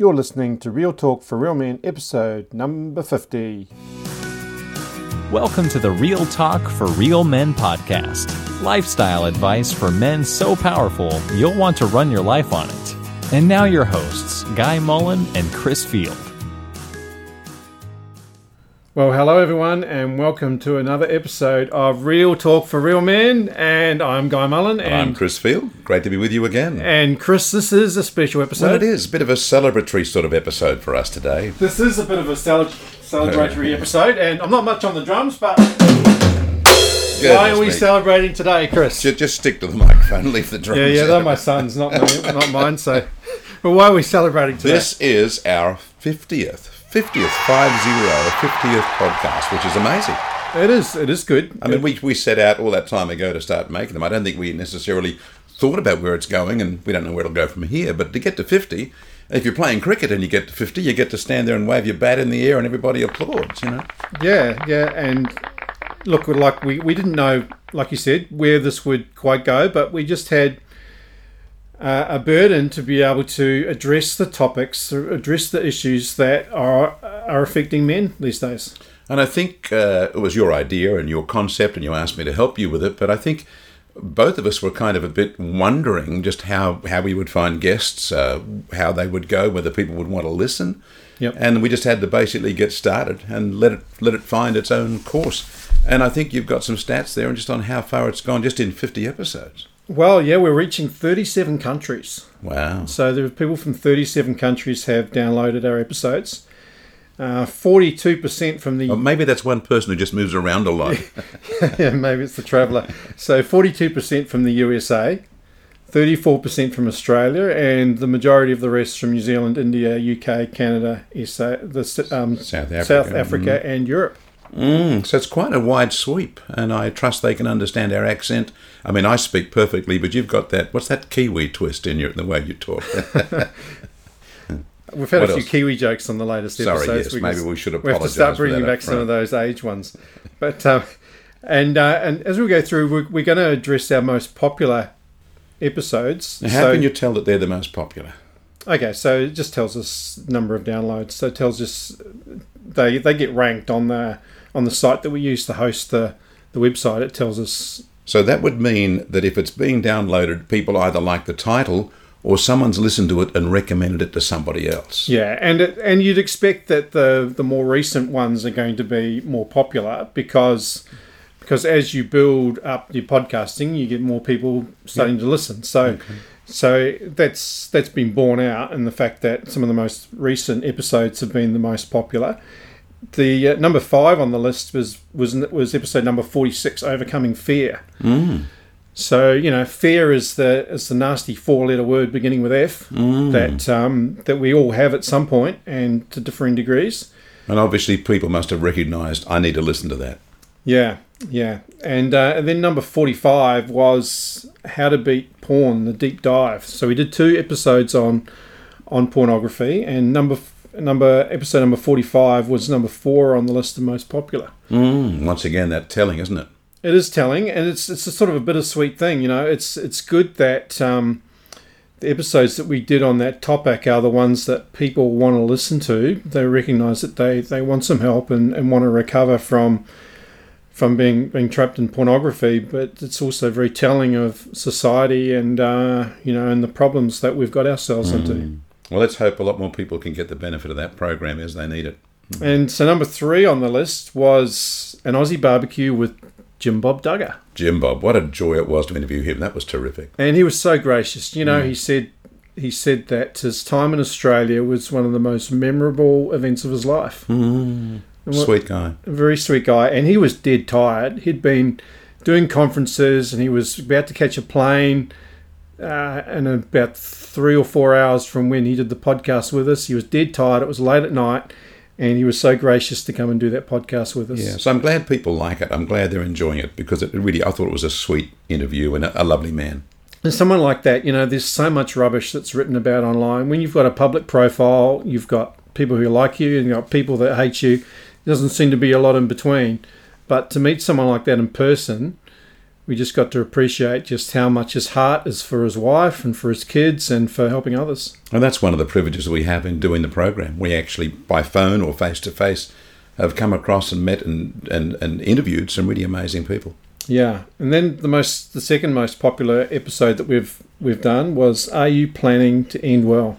You're listening to Real Talk for Real Men, episode number 50. Welcome to the Real Talk for Real Men podcast. Lifestyle advice for men so powerful you'll want to run your life on it. And now, your hosts, Guy Mullen and Chris Field. Well, hello everyone, and welcome to another episode of Real Talk for Real Men. And I'm Guy Mullen, and I'm Chris Field. Great to be with you again. and Chris. This is a special episode. well, it is a bit of a celebratory sort of episode for us today. This is a bit of a cele- celebratory episode, and I'm not much on the drums, but why are we me. celebrating today, Chris? Ju- Just stick to the microphone, leave the drums. Yeah, yeah, they're my sons, not my, not mine. So, but why are we celebrating today? This is our 50th, 50th, 50, 50th podcast, which is amazing. it is, it is good. I mean, we, we set out all that time ago to start making them. I don't think we necessarily thought about where it's going, and we don't know where it'll go from here. But to get to 50, if you're playing cricket and you get to 50, you get to stand there and wave your bat in the air and everybody applauds, you know? Yeah, yeah, and look, like we, we didn't know, like you said, where this would quite go, but we just had uh, a burden to be able to address the topics, address the issues that are are affecting men these days. And I think uh, it was your idea and your concept, and you asked me to help you with it. But I think both of us were kind of a bit wondering just how, how we would find guests, uh, how they would go, whether people would want to listen. Yep. And we just had to basically get started and let it let it find its own course. And I think you've got some stats there, and just on how far it's gone, just in fifty episodes. Well, yeah, we're reaching 37 countries. Wow. So there are people from 37 countries have downloaded our episodes. Uh, 42% from the Well, maybe that's one person who just moves around a lot. yeah, maybe it's the traveller. So 42% from the USA, 34% from Australia, and the majority of the rest from New Zealand, India, UK, Canada, SA, the, um, South Africa. South Africa and Europe. Mm, so it's quite a wide sweep, and I trust they can understand our accent. I mean, I speak perfectly, but you've got that. What's that Kiwi twist in your the way you talk? We've had What a few else? Kiwi jokes on the latest Sorry, episodes. yes, maybe we should We have to start bringing back some of those age ones. But um, and uh, and as we go through, we're, we're going to address our most popular episodes. Now, how So- can you tell that they're the most popular? Okay, so it just tells us number of downloads. So it tells us they they get ranked on the on the site that we use to host the the website. It tells us So that would mean that if it's being downloaded, people either like the title or someone's listened to it and recommended it to somebody else. yeah, and it, and you'd expect that the the more recent ones are going to be more popular because because as you build up your podcasting, you get more people starting to listen. So. So that's that's been borne out in the fact that some of the most recent episodes have been the most popular. The uh, number five on the list was was was episode number forty six, overcoming fear. Mm. So you know, fear is the is the nasty four letter word beginning with F that um, that we all have at some point and to differing degrees. And obviously, people must have recognised I need to listen to that. Yeah, yeah, and uh, and then number forty five was how to beat porn, the deep dive. So we did two episodes on on pornography, and number number episode number forty five was number four on the list of most popular. Mm. Once again, that telling, isn't it? It is telling, and it's it's a sort of a bittersweet thing. You know, it's it's good that um, the episodes that we did on that topic are the ones that people want to listen to. They recognise that they, they want some help and, and want to recover from from being being trapped in pornography. But it's also very telling of society and uh, you know and the problems that we've got ourselves into. Well, let's hope a lot more people can get the benefit of that program as they need it. And so number three on the list was an Aussie barbecue with Jim Bob Duggar. Jim Bob, what a joy it was to interview him. That was terrific. and he was so gracious. You know, mm. he said he said that his time in Australia was one of the most memorable events of his life. Mm. And what- Sweet guy. A very sweet guy, and he was dead tired. He'd been doing conferences, and he was about to catch a plane. Uh, and about three or four hours from when he did the podcast with us, he was dead tired. It was late at night, and he was so gracious to come and do that podcast with us. Yeah, so I'm glad people like it. I'm glad they're enjoying it because it really, I thought it was a sweet interview and a, a lovely man. And someone like that, you know, there's so much rubbish that's written about online. When you've got a public profile, you've got people who like you and you've got people that hate you. There doesn't seem to be a lot in between. But to meet someone like that in person, we just got to appreciate just how much his heart is for his wife and for his kids and for helping others. And that's one of the privileges we have in doing the program. We actually, by phone or face to face, have come across and met and, and, and interviewed some really amazing people. Yeah, and then the most, the second most popular episode that we've we've done was "Are you planning to end well?"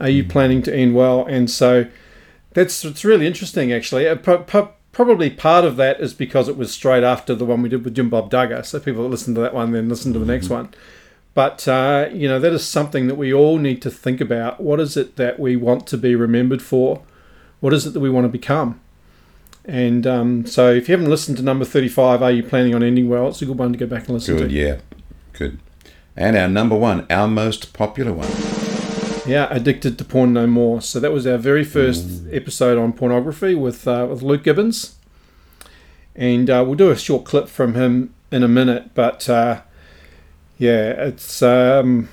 Are you planning to end well? And so that's it's really interesting actually. Uh, pro- pro- probably part of that is because it was straight after the one we did with Jim Bob Duggar. So people that listen to that one then listen to the next one. But uh, you know that is something that we all need to think about. What is it that we want to be remembered for? What is it that we want to become? And um, so, if you haven't listened to number thirty-five, are you planning on ending well? It's a good one to go back and listen Good, to. yeah. Good. And our number one, our most popular one. Yeah, addicted to porn no more. So that was our very first episode on pornography with uh, with Luke Gibbons, and uh, we'll do a short clip from him in a minute. But uh, yeah, it's um,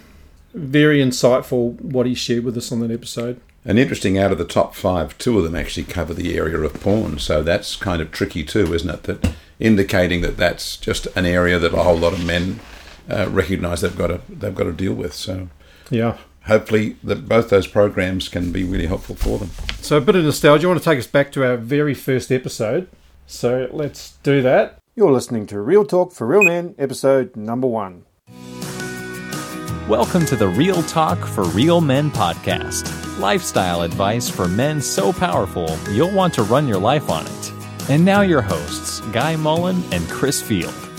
very insightful what he shared with us on that episode. And interesting, out of the top five, two of them actually cover the area of porn. So that's kind of tricky too, isn't it? That indicating that that's just an area that a whole lot of men uh, recognise they've got to they've got to deal with. So Yeah. Hopefully, that both those programs can be really helpful for them. So a bit of nostalgia. I want to take us back to our very first episode. So let's do that. You're listening to Real Talk for Real Men, episode number one. Welcome to the Real Talk for Real Men podcast. Lifestyle advice for men so powerful you'll want to run your life on it. And now your hosts, Guy Mullen and Chris Field.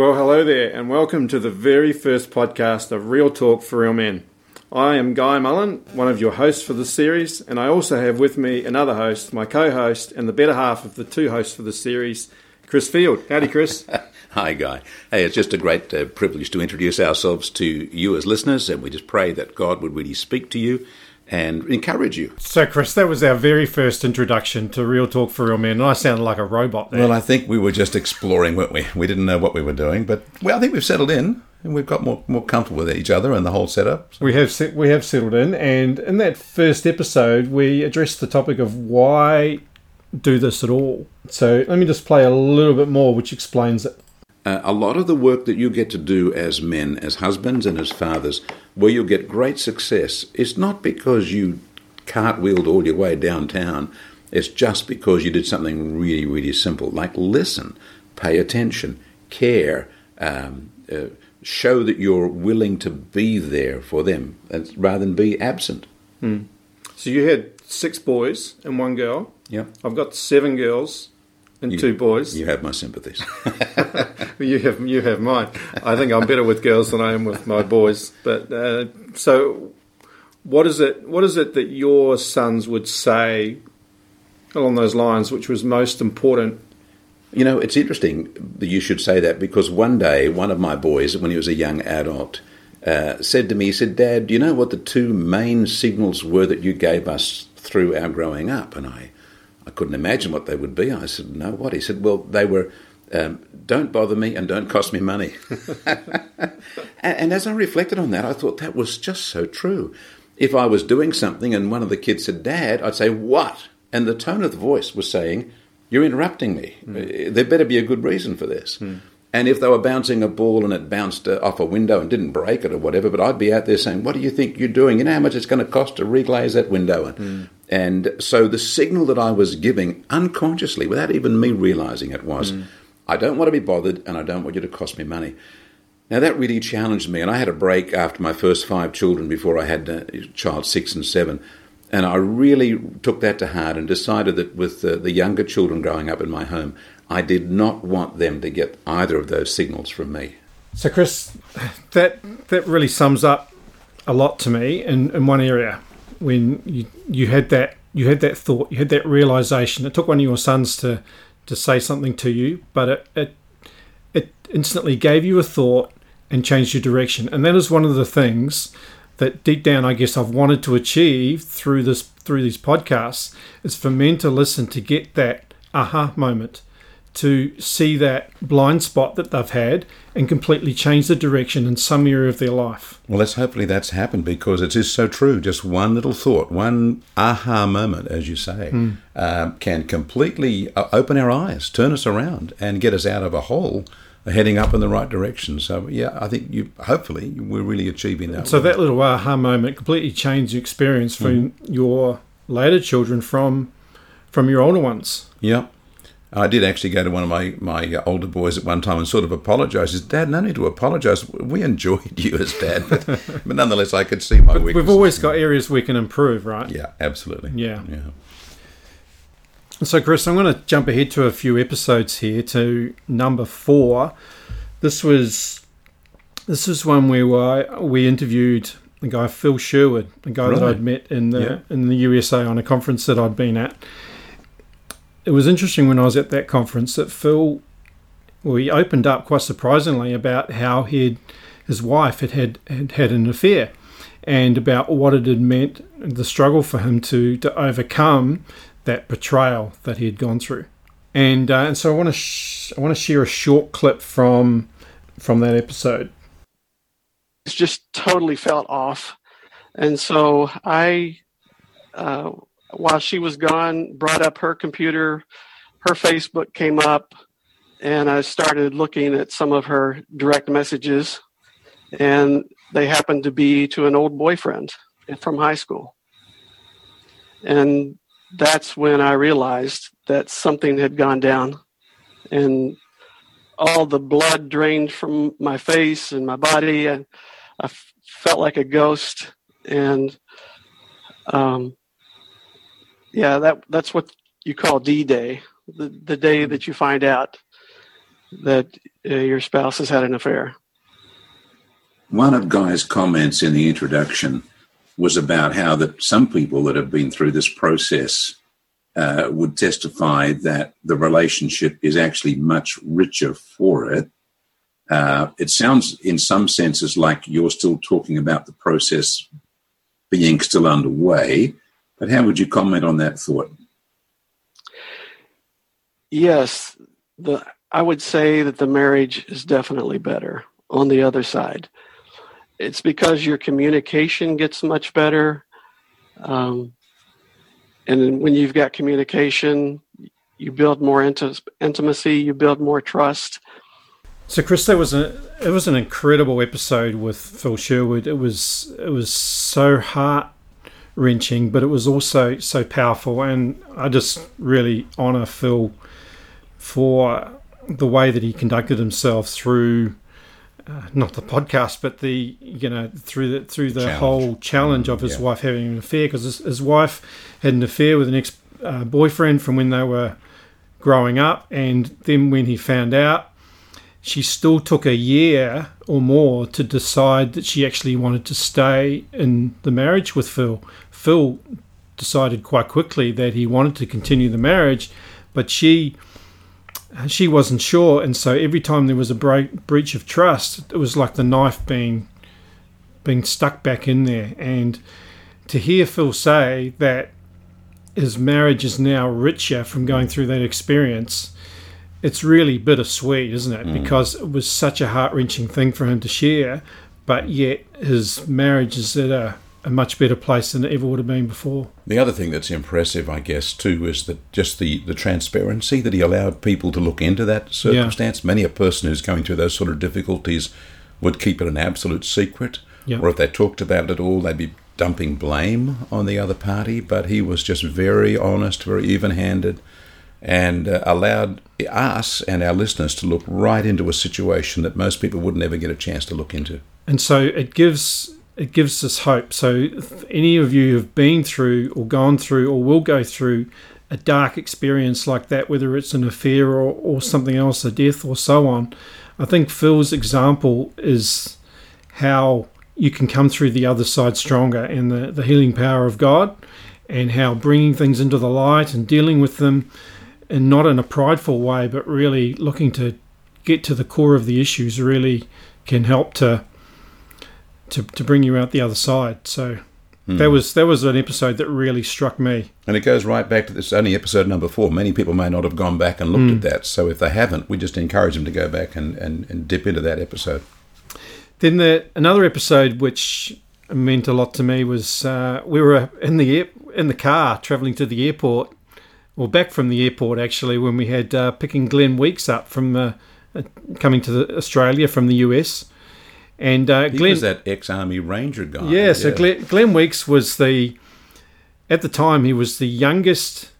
Well, hello there, and welcome to the very first podcast of Real Talk for Real Men. I am Guy Mullen, one of your hosts for this series, and I also have with me another host, my co host, and the better half of the two hosts for this series, Chris Field. Howdy, Chris. Hi, Guy. Hey, it's just a great uh, privilege to introduce ourselves to you as listeners, and we just pray that God would really speak to you and encourage you. so, Chris, that was our very first introduction to Real Talk for Real Men, and I sounded like a robot there. Well, I think we were just exploring, weren't we? We didn't know what we were doing, but well, I think we've settled in and we've got more more comfortable with each other and the whole setup. We have we have settled in, and in that first episode, we addressed the topic of why do this at all. So let me just play a little bit more, which explains it. Uh, a lot of the work that you get to do as men, as husbands and as fathers, where you'll get great success, is not because you cartwheeled all your way downtown. It's just because you did something really, really simple, like listen, pay attention, care, um, uh, show that you're willing to be there for them, and- rather than be absent. So you had six boys and one girl. Yeah. I've got seven girls and You- two boys. You have my sympathies. You have you have mine. I think I'm better with girls than I am with my boys. But uh, so, what is it? What is it that your sons would say along those lines, which was most important? You know, it's interesting that you should say that because one day, one of my boys, when he was a young adult, uh, said to me, he said, Dad, do you know what the two main signals were that you gave us through our growing up? And I, I couldn't imagine what they would be. I said, No, what? He said, Well, they were, um, don't bother me and don't cost me money. and, and as I reflected on that, I thought that was just so true. If I was doing something and one of the kids said, Dad, I'd say, What? And the tone of the voice was saying, You're interrupting me. Uh, There better be a good reason for this. And if they were bouncing a ball and it bounced uh, off a window and didn't break it or whatever, but I'd be out there saying, What do you think you're doing? You know how much it's going to cost to reglaze that window? And, and so the signal that I was giving unconsciously, without even me realizing it, was, I don't want to be bothered and I don't want you to cost me money. Now that really challenged me, and I had a break after my first five children before I had uh, child six and seven, and I really took that to heart and decided that with uh, the younger children growing up in my home, I did not want them to get either of those signals from me. So, Chris, that that really sums up a lot to me in, in one area. When you you had that you had that thought, you had that realization. It took one of your sons to to say something to you, but it it, it instantly gave you a thought and changed your direction. And that is one of the things that deep down, I guess, I've wanted to achieve through this through these podcasts is for men to listen to get that aha moment to see that blind spot that they've had and completely change the direction in some area of their life. Well, let's hopefully that's happened because it is so true. Just one little thought, one aha moment, as you say, Hmm. um, can completely uh, open our eyes, turn us around, and get us out of a hole, heading up in the right direction. So, yeah, I think you hopefully we're really achieving that. So that little aha moment completely changed your experience from your later children from from your older ones. Yeah. I did actually go to one of my, my uh, older boys at one time and sort of apologise. He said, Dad, no need to apologise. We enjoyed you as dad. But, but nonetheless, I could see my But weaknesses. we've always got areas we can improve, right? Yeah, absolutely. Yeah. Yeah. So, Chris, I'm going to jump ahead to a few episodes here to number four. This was this is one where we interviewed the guy Phil Sherwood, the guy that I'd met in the Yeah. in the USA on a conference that I'd been at. It was interesting when I was at that conference that Phil, well, he opened up quite surprisingly about how he his wife had had, had had an affair, and about what it had meant, the struggle for him to to overcome that betrayal that he had gone through. And uh, and so I want to sh- I want to share a short clip from from that episode. it's just totally felt off. And so I, uh, while she was gone, brought up her computer, her Facebook came up, and I started looking at some of her direct messages, and they happened to be to an old boyfriend from high school. And that's when I realized that something had gone down, and all the blood drained from my face and my body, and I felt like a ghost, and um, yeah, that that's what you call D Day, the the day that you find out that uh, your spouse has had an affair. One of Guy's comments in the introduction was about how that some people that have been through this process uh, would testify that the relationship is actually much richer for it. Uh, it sounds, in some senses, like you're still talking about the process being still underway. But how would you comment on that thought? Yes, the I would say that the marriage is definitely better on the other side. It's because your communication gets much better. Um, and when you've got communication, you build more inti- intimacy, you build more trust. So, Chris, that was a it was an incredible episode with Phil Sherwood. It was it was so heart wrenching, but it was also so powerful, and I just really honour Phil for the way that he conducted himself through uh, not the podcast, but the you know through the through the Challenge. whole challenge of his yeah. wife having an affair because his, his wife had an affair with an ex uh, boyfriend from when they were growing up, and then when he found out, she still took a year or more to decide that she actually wanted to stay in the marriage with Phil. Phil decided quite quickly that he wanted to continue the marriage, but she she wasn't sure, and so every time there was a break, breach of trust, it was like the knife being being stuck back in there. And to hear Phil say that his marriage is now richer from going through that experience, it's really bittersweet, isn't it? Mm. Because it was such a heart wrenching thing for him to share, but yet his marriage is at a, a much better place than it ever would have been before. The other thing that's impressive, I guess, too, is that just the, the transparency that he allowed people to look into that circumstance. Many a person who's going through those sort of difficulties would keep it an absolute secret, Yeah. or if they talked about it at all, they'd be dumping blame on the other party. But he was just very honest, very even-handed, and uh, allowed us and our listeners to look right into a situation that most people would never get a chance to look into. and so it gives it gives us hope. So if any of you have been through or gone through or will go through a dark experience like that, whether it's an affair or, or something else, a death or so on, I think Phil's example is how you can come through the other side stronger and the, the healing power of God and how bringing things into the light and dealing with them and not in a prideful way, but really looking to get to the core of the issues really can help to to, to bring you out the other side. So That was that was an episode that really struck me. And it goes right back to this only episode number four. Many people may not have gone back and looked at that. So if they haven't, we just encourage them to go back and, and, and dip into that episode. Then the another episode which meant a lot to me was uh, we were in the air, in the car traveling to the airport, or back from the airport actually when we had uh, picking Glenn Weeks up from uh, uh, coming to the, Australia from the US, and uh, He Glenn was that ex-army ranger guy. yeah, so Glenn, Glenn Weeks was the, at the time, he was the youngest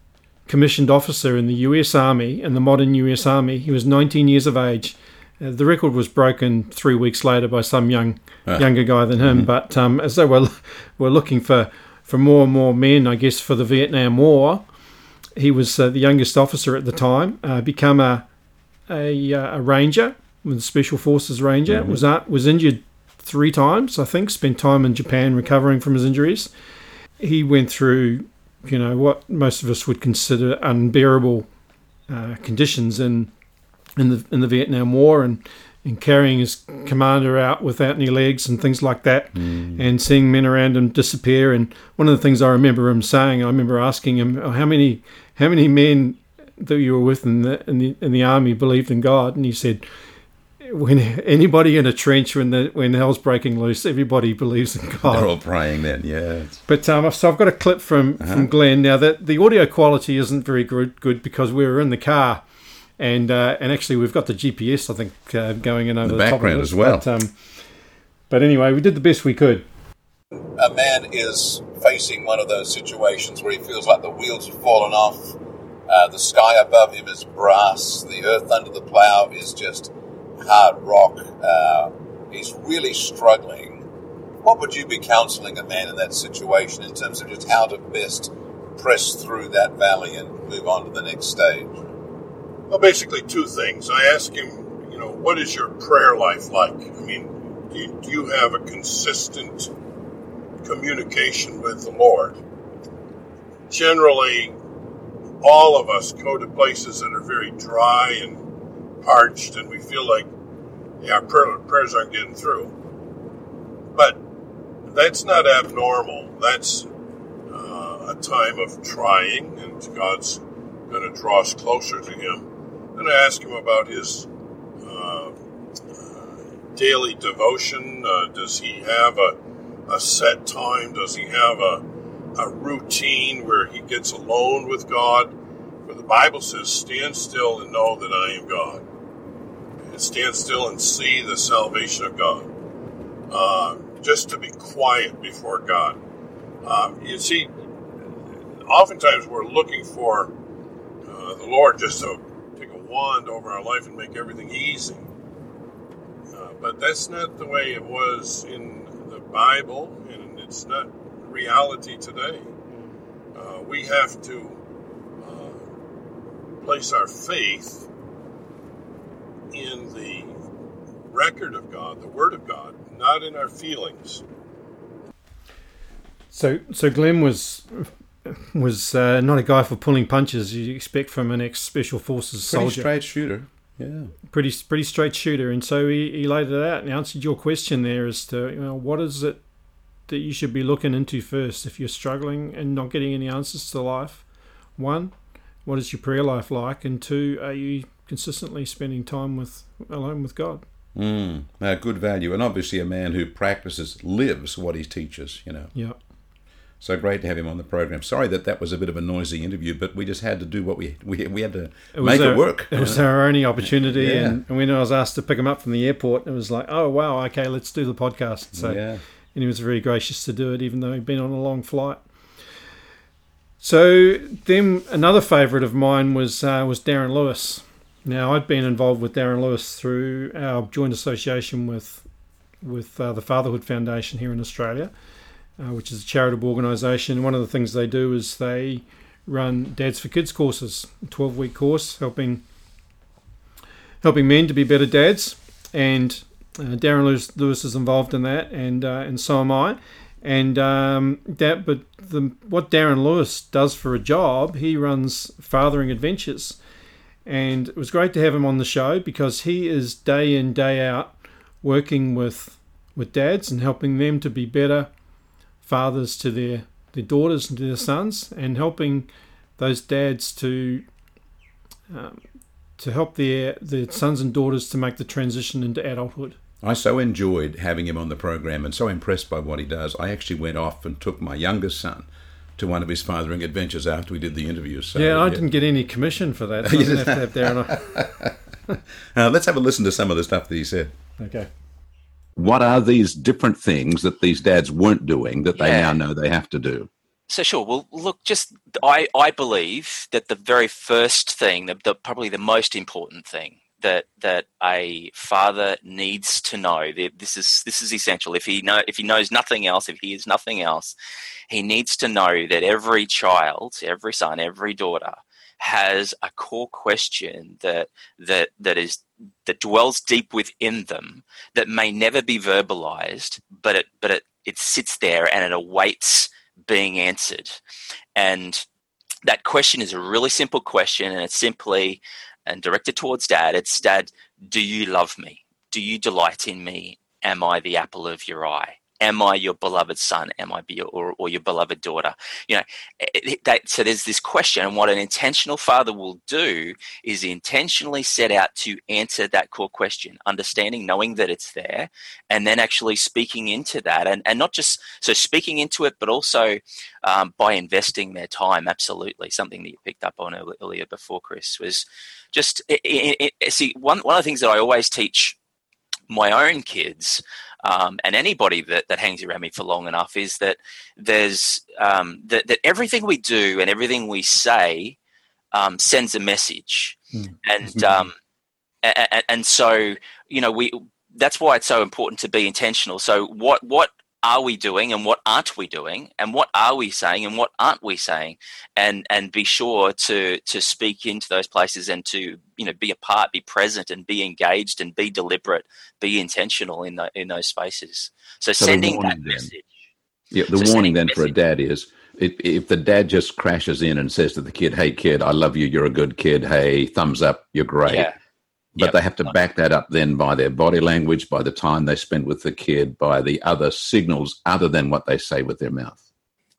commissioned officer in the US Army, in the modern US Army. He was 19 years of age. Uh, the record was broken three weeks later by some young, younger guy than him. But um, as they were were looking for, for more and more men, I guess, for the Vietnam War, he was uh, the youngest officer at the time. Uh, become a a, uh, a ranger with the Special Forces Ranger. Was uh, was injured three times, I think. Spent time in Japan recovering from his injuries. He went through, you know, what most of us would consider unbearable uh, conditions in in the in the Vietnam War and. And carrying his commander out without any legs and things like that, and seeing men around him disappear. And one of the things I remember him saying, I remember asking him, oh, "How many, how many men that you were with in the in the in the army believed in God?" And he said, when anybody in a trench when the when hell's breaking loose, everybody believes in God. They're all praying then, yeah. But um, so I've got a clip from from Glenn now that the audio quality isn't very good good because we were in the car, and uh, and actually we've got the GPS I think uh, going in over the, top of background as well. But, um, but anyway, we did the best we could. a man is facing one of those situations where he feels like the wheels have fallen off, uh, the sky above him is brass, the earth under the plow is just hard rock. Uh, he's really struggling. What would you be counseling a man in that situation in terms of just how to best press through that valley and move on to the next stage? Well, basically, two things. I ask him, you know, what is your prayer life like? I mean, do you, do you have a consistent communication with the Lord? Generally, all of us go to places that are very dry and parched, and we feel like, yeah, our prayer, prayers aren't getting through. But that's not abnormal. That's uh, a time of trying, and God's going to draw us closer to Him. Then to ask him about his uh, uh, daily devotion. Uh, does he have a, a set time? Does he have a, a routine where he gets alone with God? For the Bible says, Stand still and know that I am God. And stand still and see the salvation of God. Uh, just to be quiet before God. Uh, you see, oftentimes we're looking for uh, the Lord just to wand over our life and make everything easy. Uh, but that's not the way it was in the Bible, and it's not reality today. Uh, we have to uh, place our faith in the record of God, the Word of God, not in our feelings. So so Glenn was was uh, not a guy for pulling punches you expect from an ex special forces Pretty soldier. straight shooter. Yeah. pretty pretty straight shooter, and so he, he laid it out and answered your question there as to you know what is it that you should be looking into first if you're struggling and not getting any answers to life. One, what is your prayer life like, and two, are you consistently spending time with alone with God? Mm, uh, good value. And obviously a man who practices, lives what he teaches, you know. Yeah. So great to have him on the program. Sorry that that was a bit of a noisy interview, but we just had to do what we we, we had to was make our- it work. It was our only opportunity, Yeah. and, and when I was asked to pick him up from the airport, it was like, oh wow, okay, let's do the podcast. So, yeah. and he was very gracious to do it, even though he'd been on a long flight. So then another favourite of mine was uh, was Darren Lewis. Now I'd been involved with Darren Lewis through our joint association with with uh, the Fatherhood Foundation here in Australia, uh, which is a charitable organisation. One of the things they do is they run Dads for Kids courses, a 12 week course helping helping men to be better dads. And uh, Darren Lewis, Lewis is involved in that, and uh, and so am I. And um, that, but the, what Darren Lewis does for a job, he runs Fathering Adventures, and it was great to have him on the show because he is day in day out working with with dads and helping them to be better fathers to their their daughters and to their sons, and helping those dads to um, to help their their sons and daughters to make the transition into adulthood. I so enjoyed having him on the program and so impressed by what he does. I actually went off and took my youngest son to one of his fathering adventures after we did the interview. So, yeah, I didn't get any commission for that. So I didn't have to have Darren uh, let's have a listen to some of the stuff that he said. Okay. What are these different things that these dads weren't doing that they Yeah. now know they have to do? So sure. Well, look, just I I believe that the very first thing, the, the probably the most important thing that that a father needs to know, that this is this is essential. If he know if he knows nothing else, if he is nothing else, he needs to know that every child, every son, every daughter has a core question that that that is that dwells deep within them that may never be verbalized, but it but it it sits there and it awaits being answered. And that question is a really simple question, and it's simply and directed towards dad. It's dad, do you love me? Do you delight in me? Am I the apple of your eye? Am I your beloved son? Am I be or, or your beloved daughter? You know, it- it- that, so there's this question, and what an intentional father will do is intentionally set out to answer that core question, understanding, knowing that it's there, and then actually speaking into that, and and not just so speaking into it, but also um, by investing their time. Absolutely, something that you picked up on earlier before, Chris, was just i i i see one one of the things that I always teach my own kids um, and anybody that, that hangs around me for long enough is that there's um, that, that everything we do and everything we say um, sends a message. And um, and, and so you know we that's why it's so important to be intentional. So what what are we doing and what aren't we doing and what are we saying and what aren't we saying and and be sure to to speak into those places and to you know be a part be present and be engaged and be deliberate be intentional in the, in those spaces so, So sending that warning then. message Yeah, the So warning then for a dad is if, if the dad just crashes in and says to the kid, "Hey kid, I love you. You're a good kid. Hey, thumbs up. You're great." yeah But Yep. they have to back that up then by their body language, by the time they spend with the kid, by the other signals other than what they say with their mouth.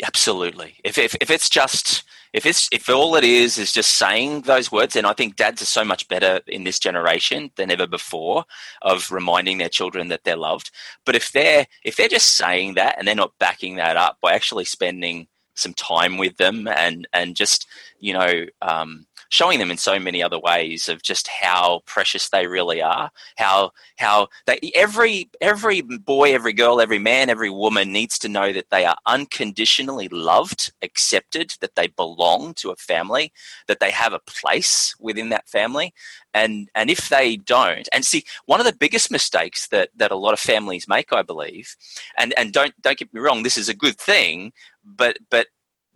Absolutely. If, if if it's just if it's if all it is is just saying those words, and I think dads are so much better in this generation than ever before of reminding their children that they're loved. But if they're if they're just saying that and they're not backing that up by actually spending some time with them and and just you know um, showing them in so many other ways of just how precious they really are how how they every every boy every girl every man every woman needs to know that they are unconditionally loved accepted that they belong to a family that they have a place within that family. And and if they don't and see one of the biggest mistakes that that a lot of families make i believe and and don't don't get me wrong this is a good thing but but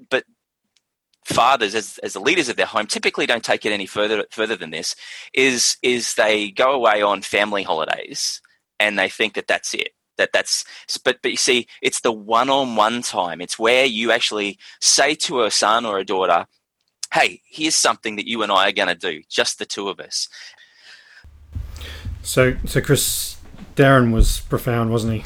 but fathers as, as the leaders of their home typically don't take it any further further than this is is they go away on family holidays and they think that that's it that that's but but you see it's the one-on-one time. It's where you actually say to a son or a daughter hey here's something that you and i are going to do just the two of us. So, so Chris, Darren was profound, wasn't he?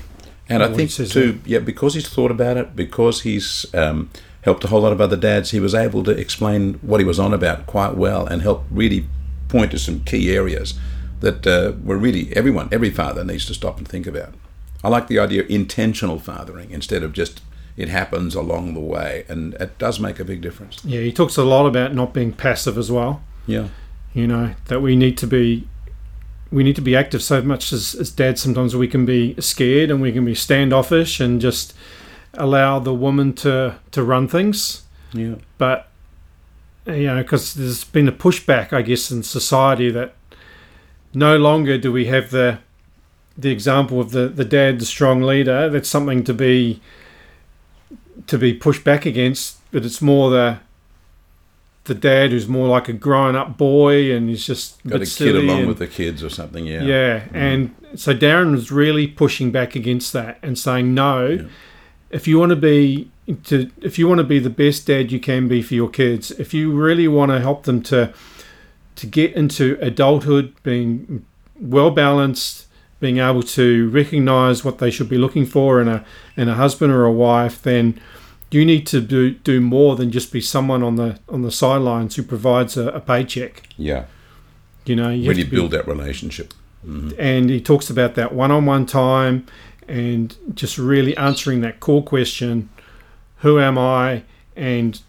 And I think he says too, yeah, because he's thought about it, because he's um, helped a whole lot of other dads, he was able to explain what he was on about quite well and help really point to some key areas that uh, were really everyone, every father needs to stop and think about. I like the idea of intentional fathering instead of just it happens along the way, and it does make a big difference. Yeah, he talks a lot about not being passive as well. Yeah, You know that we need to be, we need to be active so much as as dads. Sometimes we can be scared and we can be standoffish and just allow the woman to to run things. yeah, but you know because there's been a pushback i guess in society that no longer do we have the the example of the the dad the strong leader that's something to be to be pushed back against but it's more the the dad who's more like a grown up boy and he's just got a kid along and- with the kids or something. Yeah, yeah, mm. and so Darren was really pushing back against that and saying, no, if you want to be to if you want to be the best dad you can be for your kids, if you really want to help them to to get into adulthood, being well balanced, being able to recognize what they should be looking for in a in a husband or a wife, then you need to do do more than just be someone on the on the sidelines who provides a, a paycheck. Yeah. You know, you have Really to be- build that relationship. Mm-hmm. and he talks about that one-on-one time and just really answering that core question who am i and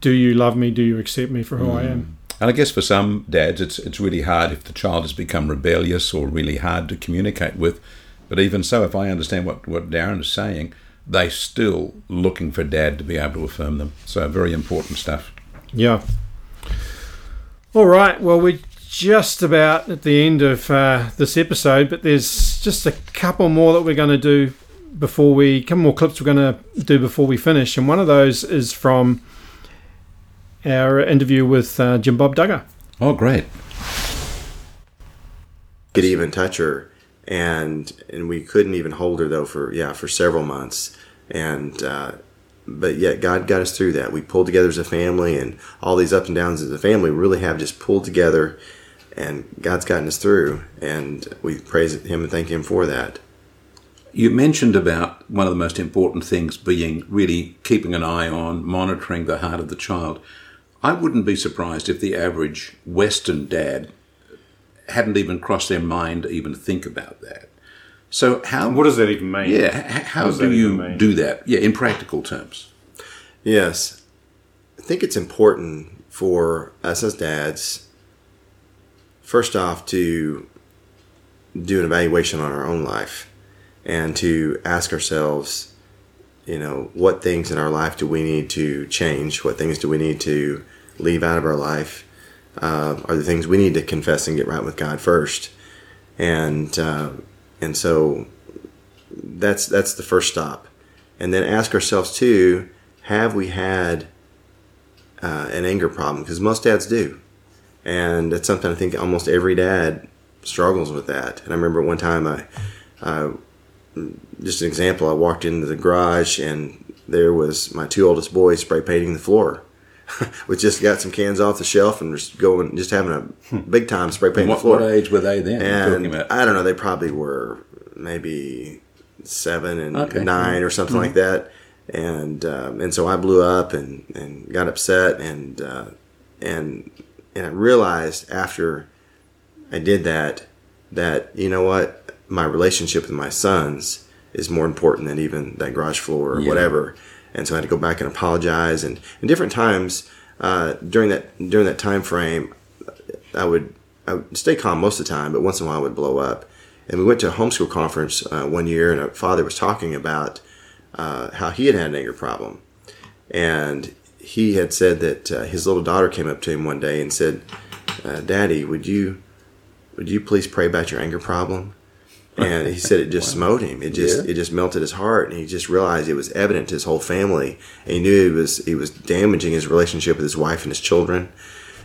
do you love me do you accept me for who i mm. am And I guess for some dads, it's it's really hard if the child has become rebellious or really hard to communicate with. But even so, if I understand what, what Darren is saying, they're still looking for dad to be able to affirm them. So very important stuff. yeah all right well we're just about at the end of uh, this episode but there's just a couple more that we're going to do before we couple more clips we're going to do before we finish. And one of those is from our interview with uh, jim bob duggar. Oh, great. could even touch her and and we couldn't even hold her though for yeah for several months. And uh, but yet God got us through that we pulled together as a family and all these ups and downs as a family really have just pulled together and God's gotten us through and we praise him and thank him for that You mentioned about one of the most important things being really keeping an eye on monitoring the heart of the child. I wouldn't be surprised if the average Western dad hadn't even crossed their mind to even think about that. So how What does that even mean? yeah h- how do you mean? do that? Yeah, in practical terms. Yes. I think it's important for us as dads, first off, to do an evaluation on our own life and to ask ourselves, you know, what things in our life do we need to change? What things do we need to leave out of our life? Uh, are the things we need to confess and get right with God first? And uh, and so that's that's the first stop, and then ask ourselves too: Have we had uh, an anger problem? Because most dads do, and that's something I think almost every dad struggles with that. And I remember one time I, just an example, I walked into the garage and there was my two oldest boys spray painting the floor. we just got some cans off the shelf and just going, just having a big time spray painting What, the floor. what age were they then? And? I don't know, they probably were maybe seven and Okay. nine or something like that. And um, and so I blew up and, and got upset and uh, and and I realized after I did that that you know what my relationship with my sons is more important than even that garage floor or Yeah. whatever. And so I had to go back and apologize. And in different times uh, during that during that time frame, I would I would stay calm most of the time, but once in a while I would blow up. And we went to a homeschool conference uh, one year, and a father was talking about uh, how he had had an anger problem, and he had said that uh, his little daughter came up to him one day and said, uh, "Daddy, would you would you please pray about your anger problem?" And he said it just smote him. It just Yeah. it just melted his heart, and he just realized it was evident to his whole family. And he knew he was he was damaging his relationship with his wife and his children.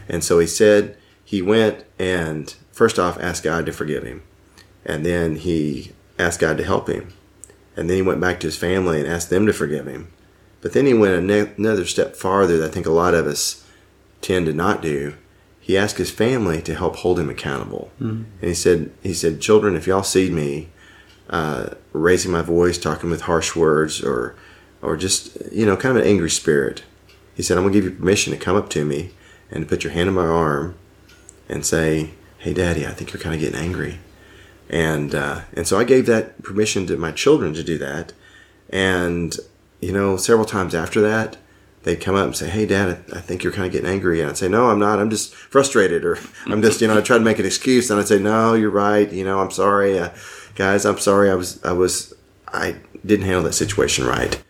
And so he said he went and first off asked God to forgive him, and then he asked God to help him, and then he went back to his family and asked them to forgive him. But then he went another step farther that I think a lot of us tend to not do. He asked his family to help hold him accountable, and he said, "He said, children, if y'all see me uh, raising my voice, talking with harsh words, or or just you know, kind of an angry spirit, he said, I'm gonna give you permission to come up to me and to put your hand on my arm and say, "Hey, Daddy, I think you're kind of getting angry." And uh, and so I gave that permission to my children to do that, and you know, several times after that, they'd come up and say, "Hey, Dad, I I think you're kind of getting angry," and I'd say, "No, I'm not. I'm just frustrated," or "I'm just you know," I try to make an excuse, and I'd say, "No, you're right. You know, I'm sorry, uh, guys. I'm sorry. I was I was I didn't handle that situation right."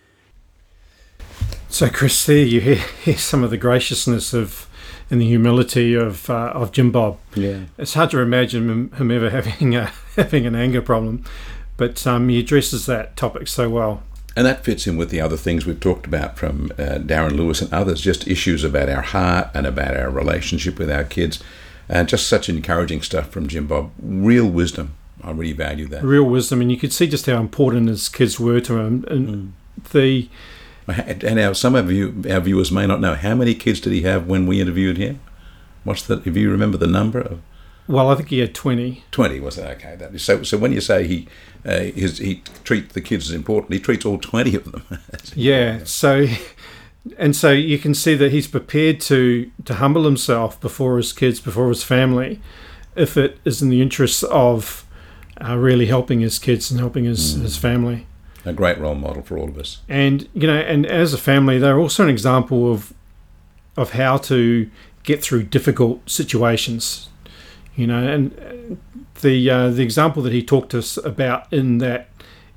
So, Chris, there you hear, hear some of the graciousness of and the humility of uh, of Jim Bob. Yeah. It's hard to imagine him, him ever having a, having an anger problem, but um, he addresses that topic so well. And that fits in with the other things we've talked about from uh, Darren Lewis and others, just issues about our heart and about our relationship with our kids. And just such encouraging stuff from Jim Bob. Real wisdom. I really value that. Real wisdom, and you could see just how important his kids were to him. And the And our, some of you, our viewers may not know, how many kids did he have when we interviewed him? What's the, if you remember the number of? Well, I think he had 20. 20 was it? Okay. That is, so, so when you say he uh, his, he treats the kids as important, he treats all 20 of them. Yeah. So, and so you can see that he's prepared to to humble himself before his kids, before his family, if it is in the interests of uh, really helping his kids and helping his, his family. a great role model for all of us. And you know, and as a family, they're also an example of of how to get through difficult situations. You know, and the uh, the example that he talked to us about in that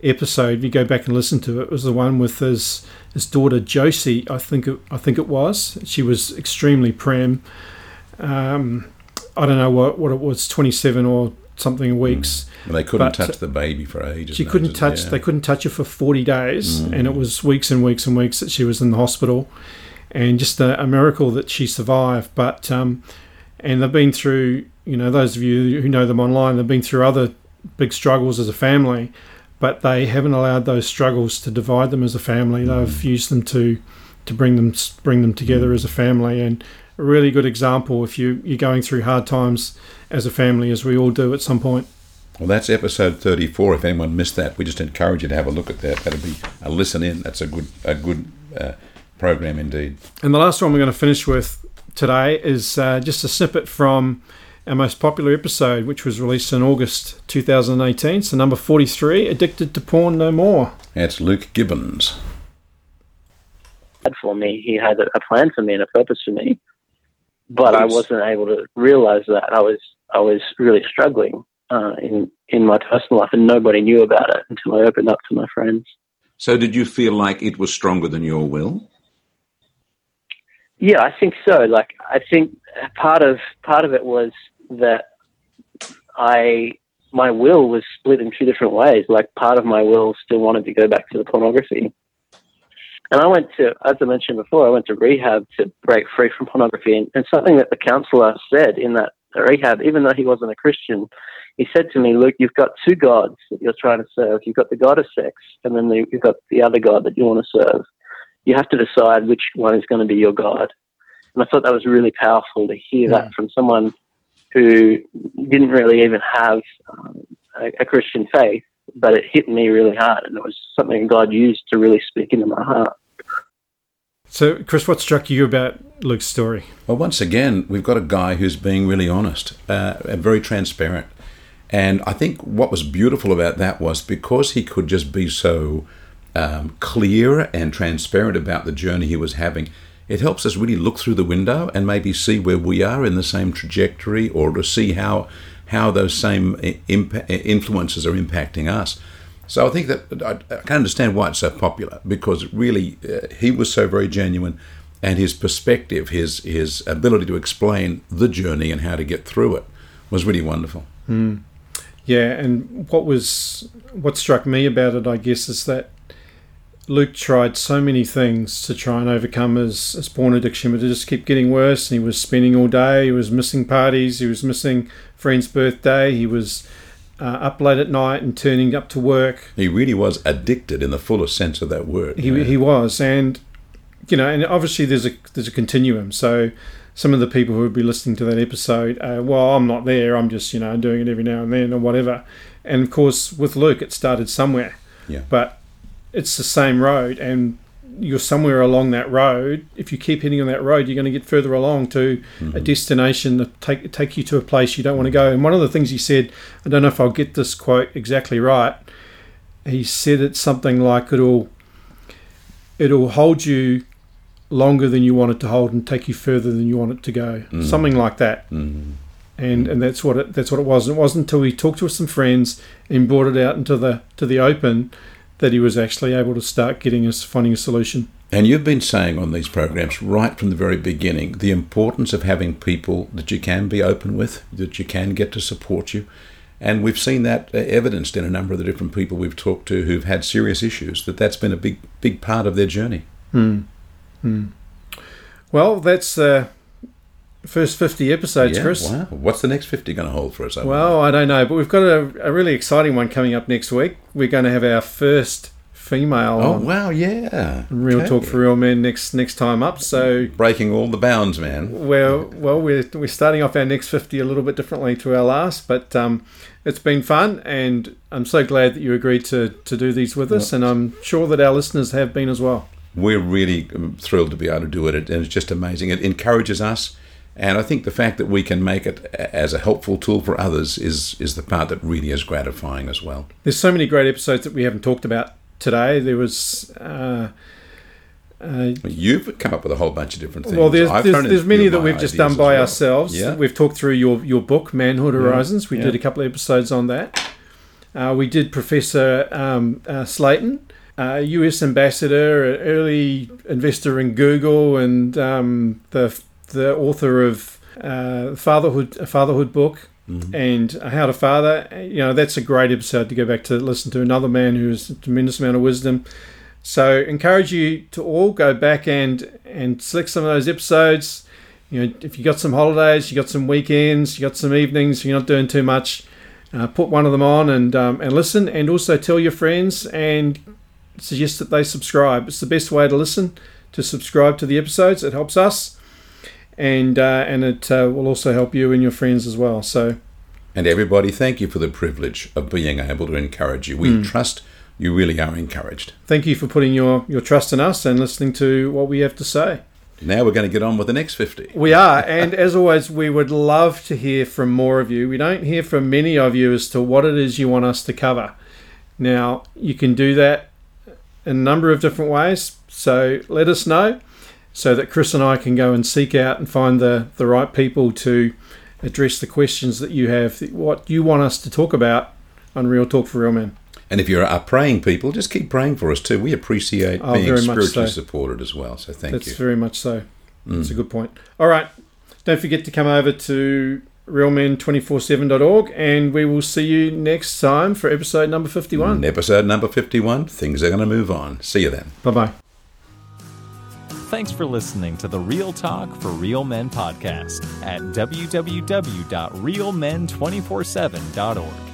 episode, if you go back and listen to it, was the one with his his daughter Josie. I think it, I think it was. She was extremely prim. Um, I don't know what what it was, twenty seven or something weeks. And they couldn't But- touch the baby for ages. She couldn't ages, touch. yeah. They couldn't touch her for forty days, and it was weeks and weeks and weeks that she was in the hospital, and just a, a miracle that she survived. But um, and they've been through. You know, those of you who know them online, they've been through other big struggles as a family, but they haven't allowed those struggles to divide them as a family. They've used them to to bring them bring them together as a family, and a really good example if you you're going through hard times as a family, as we all do at some point. Well, that's episode 34. If anyone missed that, we just encourage you to have a look at that. That'll be a listen in. That's a good a good uh, program indeed. And the last one we're going to finish with today is uh, just a snippet from our most popular episode, which was released in August 2018. So, number 43 Addicted to Porn No More. That's Luke Gibbons. for me. He had a a plan for me and a purpose for me, but I wasn't able to realize that. I was I was really struggling uh, in in my personal life, and nobody knew about it until I opened up to my friends. So, did you feel like it was stronger than your will? Yeah, I think so. Like I think part of part of it was that I my will was split in two different ways. Like part of my will still wanted to go back to the pornography. And I went to, as I mentioned before, I went to rehab to break free from pornography. And, and something that the counselor said in that rehab, even though he wasn't a Christian, he said to me, Luke, you've got two gods that you're trying to serve. You've got the God of sex, and then the, you've got the other God that you want to serve. You have to decide which one is going to be your God. And I thought that was really powerful to hear that from someone who didn't really even have um, a, a Christian faith, but it hit me really hard. And it was something God used to really speak into my heart. So, Chris, what struck you about Luke's story? Well, once again, we've got a guy who's being really honest uh, and very transparent. And I think what was beautiful about that was because he could just be so um, clear and transparent about the journey he was having, it helps us really look through the window and maybe see where we are in the same trajectory or to see how how those same i- impa- influences are impacting us. So I think that I, I can understand why it's so popular because really uh, he was so very genuine, and his perspective, his his ability to explain the journey and how to get through it, was really wonderful. Yeah, and what was what struck me about it, I guess, is that Luke tried so many things to try and overcome his, his porn addiction, but it just kept getting worse. And he was spending all day. He was missing parties. He was missing friend's birthday. He was uh, up late at night and turning up to work. He really was addicted in the fullest sense of that word. He, he was, and you know, and obviously there's a there's a continuum. So some of the people who would be listening to that episode, uh, well, I'm not there. I'm just you know doing it every now and then or whatever. And of course, with Luke, it started somewhere. Yeah. But it's the same road, and you're somewhere along that road. If you keep heading on that road, you're going to get further along to a destination that take take you to a place you don't want to go. And one of the things he said, I don't know if I'll get this quote exactly right. He said it's something like it'll it'll hold you longer than you want it to hold and take you further than you want it to go. Something like that. Mm. And and that's what it that's what it was. And it wasn't until he talked to some friends and brought it out into the to the open that he was actually able to start getting us finding a solution. And you've been saying on these programs right from the very beginning the importance of having people that you can be open with, that you can get to support you. And we've seen that uh, evidenced in a number of the different people we've talked to who've had serious issues, that that's been a big, big part of their journey. Hmm. Hmm. Well, that's the first 50 episodes, Yeah, Chris. Wow. What's the next 50 going to hold for us? I Well, I don't know, but we've got a, a really exciting one coming up next week. We're going to have our first female. Oh wow, yeah. Real Okay. Talk for Real Men next next time up. So breaking all the bounds, man. well, well, we're we're starting off our next fifty a little bit differently to our last, but um, it's been fun, and I'm so glad that you agreed to to do these with us, and I'm sure that our listeners have been as well. We're really um, thrilled to be able to do it, and it's just amazing. It encourages us, and I think the fact that we can make it as a helpful tool for others is is the part that really is gratifying as well. There's so many great episodes that we haven't talked about today. There was. Uh, uh, You've come up with a whole bunch of different things. Well, there's there's, there's many that we've just done by well. ourselves. Yeah. We've talked through your your book, Manhood Horizons. We yeah. did a couple of episodes on that. Uh, we did Professor um, uh, Slayton, uh, U.S. ambassador, early investor in Google, and um, the the author of uh, Fatherhood a Fatherhood book. And how to father, you know, that's a great episode to go back to listen to another man who has a tremendous amount of wisdom. So encourage you to all go back and and select some of those episodes. You know, if you got some holidays, you got some weekends, you got some evenings, you're not doing too much, uh, put one of them on and um, and listen, and also tell your friends and suggest that they subscribe. It's the best way to listen to subscribe to the episodes. It helps us, and uh, and it uh, will also help you and your friends as well. So And everybody, thank you for the privilege of being able to encourage you. We Mm. trust you really are encouraged. thank you for putting your your trust in us and listening to what we have to say. Now we're going to get on with the next 50. We are, and as always, we would love to hear from more of you. We don't hear from many of you as to what it is you want us to cover. Now, you can do that in a number of different ways, so let us know so that Chris and I can go and seek out and find the, the right people to address the questions that you have, what you want us to talk about on Real Talk for Real Men. And if you're a praying people, just keep praying for us too. We appreciate Oh, being spiritually so. supported as well. So thank That's you. That's very much so. That's Mm. a good point. All right. Don't forget to come over to realmen247.org and we will see you next time for episode number 51. In episode number 51, things are going to move on. See you then. Bye bye. Thanks for listening to the Real Talk for Real Men podcast at www.realmen247.org.